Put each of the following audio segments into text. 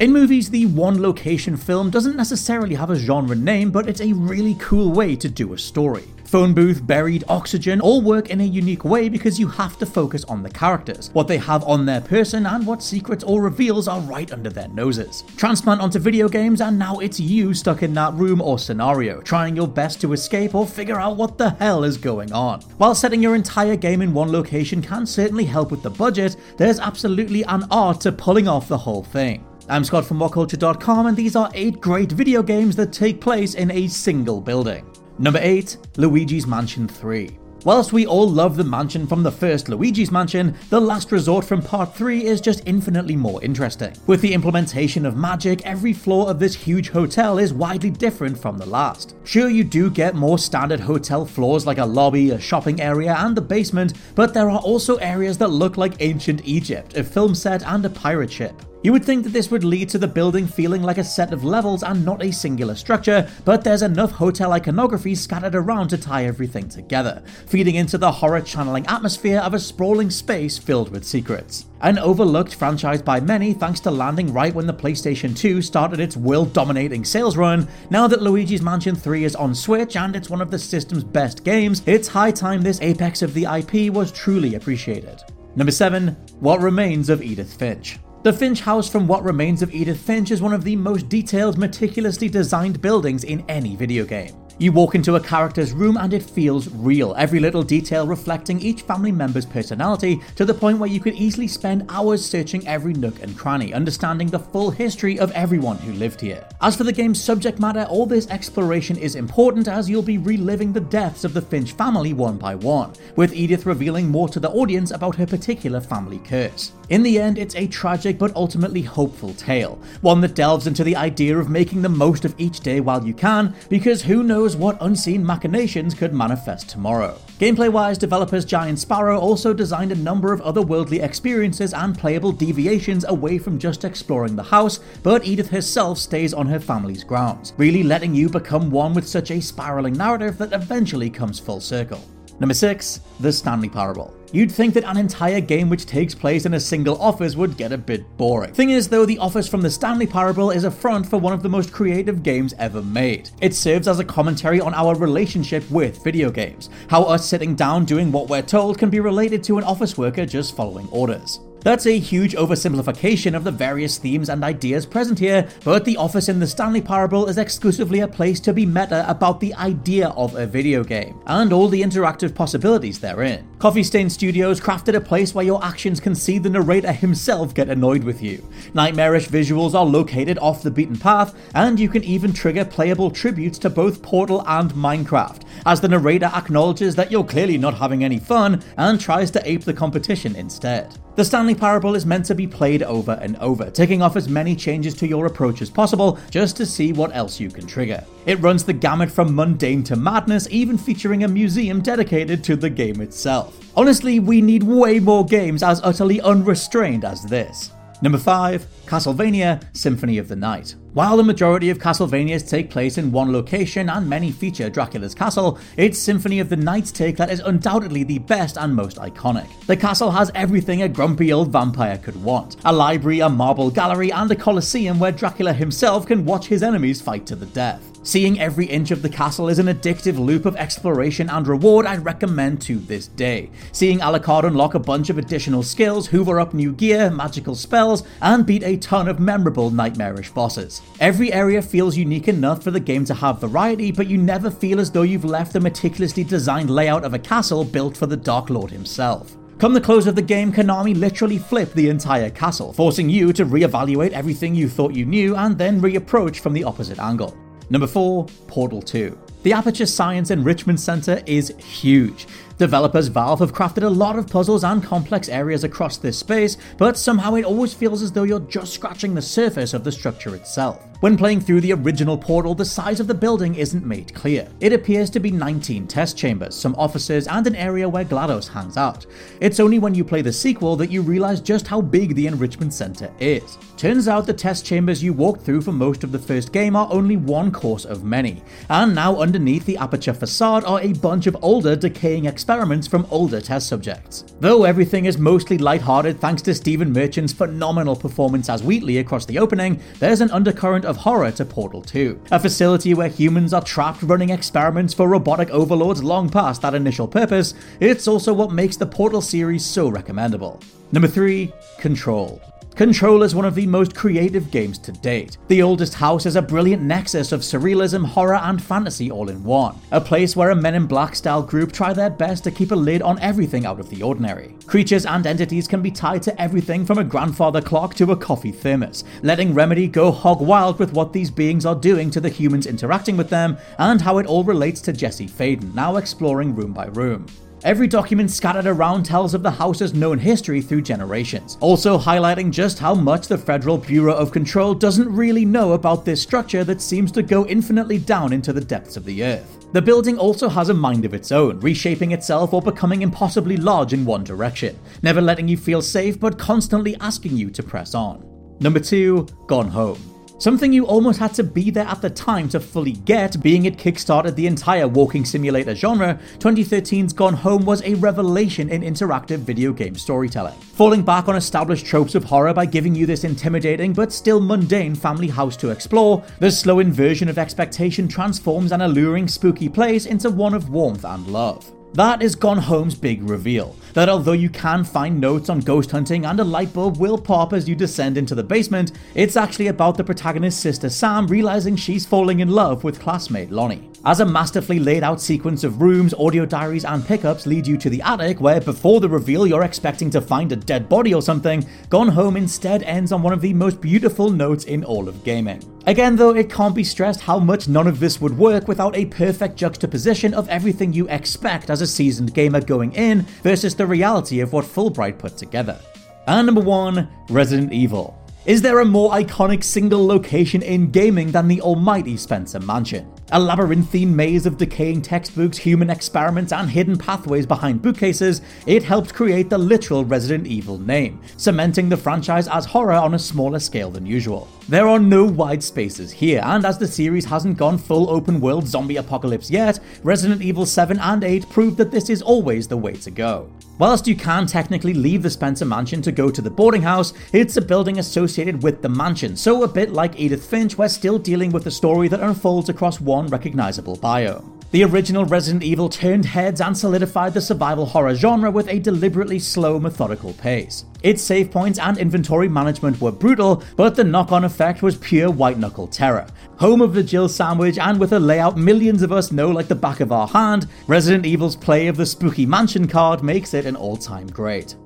In movies, the one location film doesn't necessarily have a genre name, but it's a really cool way to do a story. Phone booth, buried, oxygen all work in a unique way because you have to focus on the characters, what they have on their person, and what secrets or reveals are right under their noses. Transplant onto video games, and now it's you stuck in that room or scenario, trying your best to escape or figure out what the hell is going on. While setting your entire game in one location can certainly help with the budget, there's absolutely an art to pulling off the whole thing. I'm Scott from WhatCulture.com, and these are 8 great video games that take place in a single building. Number 8 Luigi's Mansion 3. Whilst we all love the mansion from the first Luigi's Mansion, the last resort from part 3 is just infinitely more interesting. With the implementation of magic, every floor of this huge hotel is widely different from the last. Sure, you do get more standard hotel floors like a lobby, a shopping area, and the basement, but there are also areas that look like ancient Egypt, a film set, and a pirate ship. You would think that this would lead to the building feeling like a set of levels and not a singular structure, but there's enough hotel iconography scattered around to tie everything together, feeding into the horror channeling atmosphere of a sprawling space filled with secrets. An overlooked franchise by many thanks to landing right when the PlayStation 2 started its world dominating sales run, now that Luigi's Mansion 3 is on Switch and it's one of the system's best games, it's high time this apex of the IP was truly appreciated. Number 7 What Remains of Edith Finch. The Finch house from What Remains of Edith Finch is one of the most detailed, meticulously designed buildings in any video game. You walk into a character's room and it feels real, every little detail reflecting each family member's personality to the point where you could easily spend hours searching every nook and cranny, understanding the full history of everyone who lived here. As for the game's subject matter, all this exploration is important as you'll be reliving the deaths of the Finch family one by one, with Edith revealing more to the audience about her particular family curse. In the end, it's a tragic but ultimately hopeful tale, one that delves into the idea of making the most of each day while you can, because who knows what unseen machinations could manifest tomorrow. Gameplay wise, developers Giant Sparrow also designed a number of otherworldly experiences and playable deviations away from just exploring the house, but Edith herself stays on her family's grounds, really letting you become one with such a spiraling narrative that eventually comes full circle. Number 6, The Stanley Parable. You'd think that an entire game which takes place in a single office would get a bit boring. Thing is, though, the office from the Stanley Parable is a front for one of the most creative games ever made. It serves as a commentary on our relationship with video games, how us sitting down doing what we're told can be related to an office worker just following orders. That's a huge oversimplification of the various themes and ideas present here, but the office in the Stanley Parable is exclusively a place to be meta about the idea of a video game, and all the interactive possibilities therein. Coffee Stain Studios crafted a place where your actions can see the narrator himself get annoyed with you. Nightmarish visuals are located off the beaten path, and you can even trigger playable tributes to both Portal and Minecraft, as the narrator acknowledges that you're clearly not having any fun and tries to ape the competition instead. The Stanley Parable is meant to be played over and over, taking off as many changes to your approach as possible just to see what else you can trigger. It runs the gamut from mundane to madness, even featuring a museum dedicated to the game itself. Honestly, we need way more games as utterly unrestrained as this. Number 5 Castlevania Symphony of the Night. While the majority of Castlevanias take place in one location and many feature Dracula's castle, its Symphony of the Night's take that is undoubtedly the best and most iconic. The castle has everything a grumpy old vampire could want a library, a marble gallery, and a coliseum where Dracula himself can watch his enemies fight to the death. Seeing every inch of the castle is an addictive loop of exploration and reward I'd recommend to this day. Seeing Alucard unlock a bunch of additional skills, hoover up new gear, magical spells, and beat a ton of memorable nightmarish bosses. Every area feels unique enough for the game to have variety, but you never feel as though you've left the meticulously designed layout of a castle built for the Dark Lord himself. Come the close of the game, Konami literally flipped the entire castle, forcing you to re-evaluate everything you thought you knew and then reapproach from the opposite angle. Number 4, Portal 2. The Aperture Science Enrichment Center is huge. Developers Valve have crafted a lot of puzzles and complex areas across this space, but somehow it always feels as though you're just scratching the surface of the structure itself. When playing through the original Portal, the size of the building isn't made clear. It appears to be 19 test chambers, some offices, and an area where GLaDOS hangs out. It's only when you play the sequel that you realize just how big the Enrichment Center is. Turns out the test chambers you walked through for most of the first game are only one course of many, and now underneath the aperture facade are a bunch of older, decaying experiments from older test subjects. Though everything is mostly lighthearted thanks to Stephen Merchant's phenomenal performance as Wheatley across the opening, there's an undercurrent of horror to Portal 2, a facility where humans are trapped running experiments for robotic overlords long past that initial purpose. It's also what makes the Portal series so recommendable. Number 3 Control. Control is one of the most creative games to date. The Oldest House is a brilliant nexus of surrealism, horror, and fantasy all in one. A place where a Men in Black style group try their best to keep a lid on everything out of the ordinary. Creatures and entities can be tied to everything from a grandfather clock to a coffee thermos, letting Remedy go hog wild with what these beings are doing to the humans interacting with them and how it all relates to Jesse Faden, now exploring room by room. Every document scattered around tells of the house's known history through generations, also highlighting just how much the Federal Bureau of Control doesn't really know about this structure that seems to go infinitely down into the depths of the earth. The building also has a mind of its own, reshaping itself or becoming impossibly large in one direction, never letting you feel safe but constantly asking you to press on. Number 2, Gone Home. Something you almost had to be there at the time to fully get, being it kickstarted the entire walking simulator genre, 2013's Gone Home was a revelation in interactive video game storytelling. Falling back on established tropes of horror by giving you this intimidating but still mundane family house to explore, the slow inversion of expectation transforms an alluring spooky place into one of warmth and love. That is Gone Home's big reveal. That although you can find notes on ghost hunting and a light bulb will pop as you descend into the basement, it's actually about the protagonist's sister Sam realizing she's falling in love with classmate Lonnie. As a masterfully laid out sequence of rooms, audio diaries, and pickups lead you to the attic, where before the reveal you're expecting to find a dead body or something, Gone Home instead ends on one of the most beautiful notes in all of gaming. Again, though, it can't be stressed how much none of this would work without a perfect juxtaposition of everything you expect as a seasoned gamer going in versus the reality of what Fullbright put together. And number one, Resident Evil. Is there a more iconic single location in gaming than the almighty Spencer Mansion? A labyrinthine maze of decaying textbooks, human experiments, and hidden pathways behind bookcases, it helped create the literal Resident Evil name, cementing the franchise as horror on a smaller scale than usual. There are no wide spaces here, and as the series hasn't gone full open world zombie apocalypse yet, Resident Evil 7 and 8 prove that this is always the way to go. Whilst you can technically leave the Spencer Mansion to go to the boarding house, it's a building associated with the mansion, so a bit like Edith Finch, we're still dealing with a story that unfolds across one recognizable biome. The original Resident Evil turned heads and solidified the survival horror genre with a deliberately slow, methodical pace. Its save points and inventory management were brutal, but the knock on effect was pure white knuckle terror. Home of the Jill sandwich, and with a layout millions of us know like the back of our hand, Resident Evil's play of the Spooky Mansion card makes it an all time great.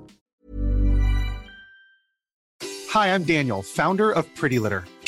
Hi, I'm Daniel, founder of Pretty Litter.